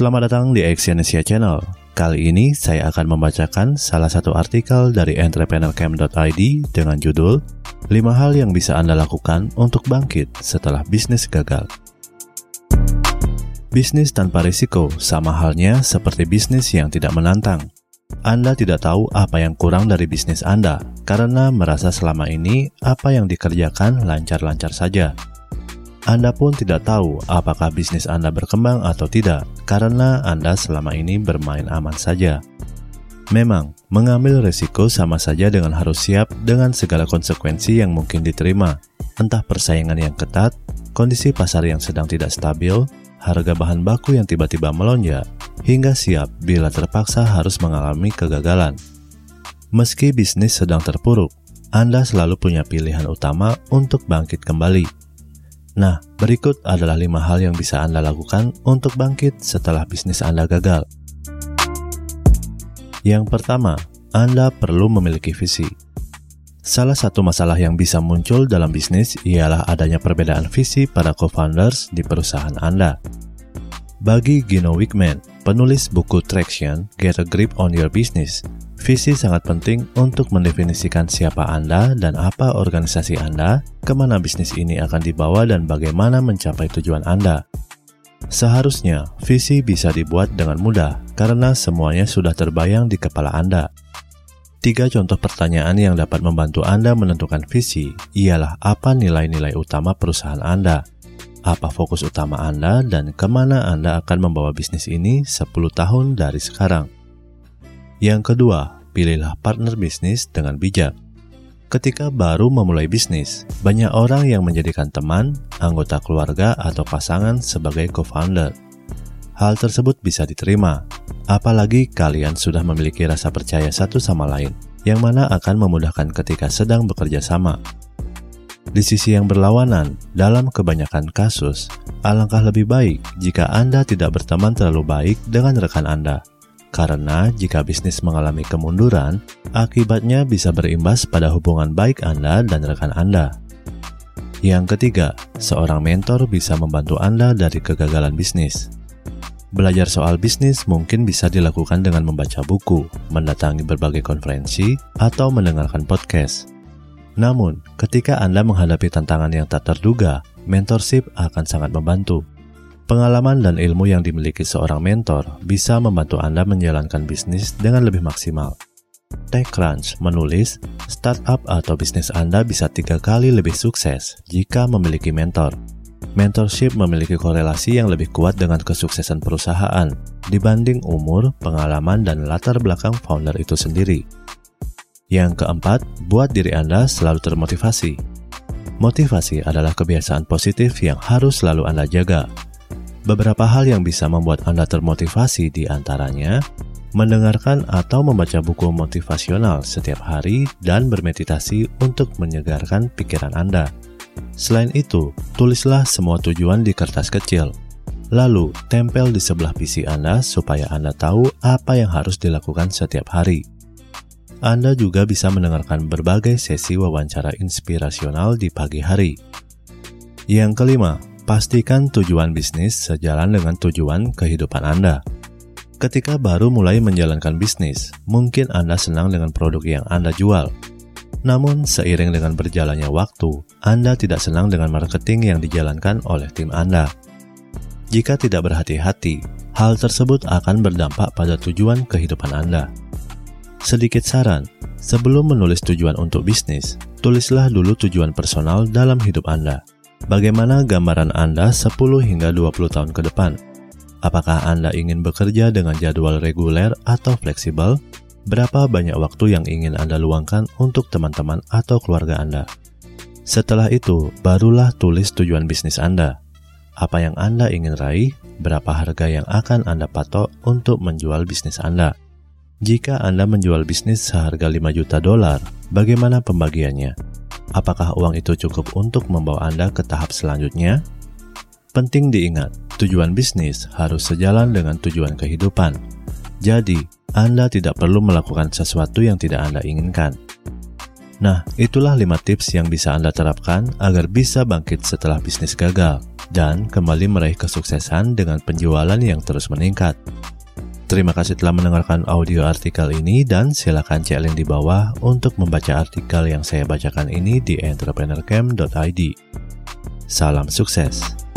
Selamat datang di Exyonesia Channel. Kali ini saya akan membacakan salah satu artikel dari entrepreneurcamp.id dengan judul 5 hal yang bisa Anda lakukan untuk bangkit setelah bisnis gagal. Bisnis tanpa risiko sama halnya seperti bisnis yang tidak menantang. Anda tidak tahu apa yang kurang dari bisnis Anda karena merasa selama ini apa yang dikerjakan lancar-lancar saja. Anda pun tidak tahu apakah bisnis Anda berkembang atau tidak karena Anda selama ini bermain aman saja. Memang, mengambil risiko sama saja dengan harus siap dengan segala konsekuensi yang mungkin diterima, entah persaingan yang ketat, kondisi pasar yang sedang tidak stabil, harga bahan baku yang tiba-tiba melonjak, hingga siap bila terpaksa harus mengalami kegagalan. Meski bisnis sedang terpuruk, Anda selalu punya pilihan utama untuk bangkit kembali Nah, berikut adalah lima hal yang bisa Anda lakukan untuk bangkit setelah bisnis Anda gagal. Yang pertama, Anda perlu memiliki visi. Salah satu masalah yang bisa muncul dalam bisnis ialah adanya perbedaan visi para co-founders di perusahaan Anda. Bagi Gino Wickman, penulis buku Traction, Get a Grip on Your Business, Visi sangat penting untuk mendefinisikan siapa Anda dan apa organisasi Anda, ke mana bisnis ini akan dibawa dan bagaimana mencapai tujuan Anda. Seharusnya, visi bisa dibuat dengan mudah karena semuanya sudah terbayang di kepala Anda. Tiga contoh pertanyaan yang dapat membantu Anda menentukan visi ialah apa nilai-nilai utama perusahaan Anda, apa fokus utama Anda, dan ke mana Anda akan membawa bisnis ini 10 tahun dari sekarang. Yang kedua, pilihlah partner bisnis dengan bijak. Ketika baru memulai bisnis, banyak orang yang menjadikan teman, anggota keluarga, atau pasangan sebagai co-founder. Hal tersebut bisa diterima, apalagi kalian sudah memiliki rasa percaya satu sama lain, yang mana akan memudahkan ketika sedang bekerja sama. Di sisi yang berlawanan, dalam kebanyakan kasus, alangkah lebih baik jika Anda tidak berteman terlalu baik dengan rekan Anda karena jika bisnis mengalami kemunduran, akibatnya bisa berimbas pada hubungan baik Anda dan rekan Anda. Yang ketiga, seorang mentor bisa membantu Anda dari kegagalan bisnis. Belajar soal bisnis mungkin bisa dilakukan dengan membaca buku, mendatangi berbagai konferensi, atau mendengarkan podcast. Namun, ketika Anda menghadapi tantangan yang tak terduga, mentorship akan sangat membantu. Pengalaman dan ilmu yang dimiliki seorang mentor bisa membantu Anda menjalankan bisnis dengan lebih maksimal. TechCrunch menulis, startup atau bisnis Anda bisa tiga kali lebih sukses jika memiliki mentor. Mentorship memiliki korelasi yang lebih kuat dengan kesuksesan perusahaan dibanding umur, pengalaman, dan latar belakang founder itu sendiri. Yang keempat, buat diri Anda selalu termotivasi. Motivasi adalah kebiasaan positif yang harus selalu Anda jaga, Beberapa hal yang bisa membuat Anda termotivasi di antaranya mendengarkan atau membaca buku motivasional setiap hari dan bermeditasi untuk menyegarkan pikiran Anda. Selain itu, tulislah semua tujuan di kertas kecil. Lalu, tempel di sebelah PC Anda supaya Anda tahu apa yang harus dilakukan setiap hari. Anda juga bisa mendengarkan berbagai sesi wawancara inspirasional di pagi hari. Yang kelima, Pastikan tujuan bisnis sejalan dengan tujuan kehidupan Anda. Ketika baru mulai menjalankan bisnis, mungkin Anda senang dengan produk yang Anda jual. Namun, seiring dengan berjalannya waktu, Anda tidak senang dengan marketing yang dijalankan oleh tim Anda. Jika tidak berhati-hati, hal tersebut akan berdampak pada tujuan kehidupan Anda. Sedikit saran, sebelum menulis tujuan untuk bisnis, tulislah dulu tujuan personal dalam hidup Anda. Bagaimana gambaran Anda 10 hingga 20 tahun ke depan? Apakah Anda ingin bekerja dengan jadwal reguler atau fleksibel? Berapa banyak waktu yang ingin Anda luangkan untuk teman-teman atau keluarga Anda? Setelah itu, barulah tulis tujuan bisnis Anda. Apa yang Anda ingin raih, berapa harga yang akan Anda patok untuk menjual bisnis Anda. Jika Anda menjual bisnis seharga 5 juta dolar, bagaimana pembagiannya? Apakah uang itu cukup untuk membawa Anda ke tahap selanjutnya? Penting diingat, tujuan bisnis harus sejalan dengan tujuan kehidupan. Jadi, Anda tidak perlu melakukan sesuatu yang tidak Anda inginkan. Nah, itulah 5 tips yang bisa Anda terapkan agar bisa bangkit setelah bisnis gagal. dan kembali meraih kesuksesan dengan penjualan yang terus meningkat. Terima kasih telah mendengarkan audio artikel ini dan silakan cek link di bawah untuk membaca artikel yang saya bacakan ini di entrepreneurcamp.id. Salam sukses.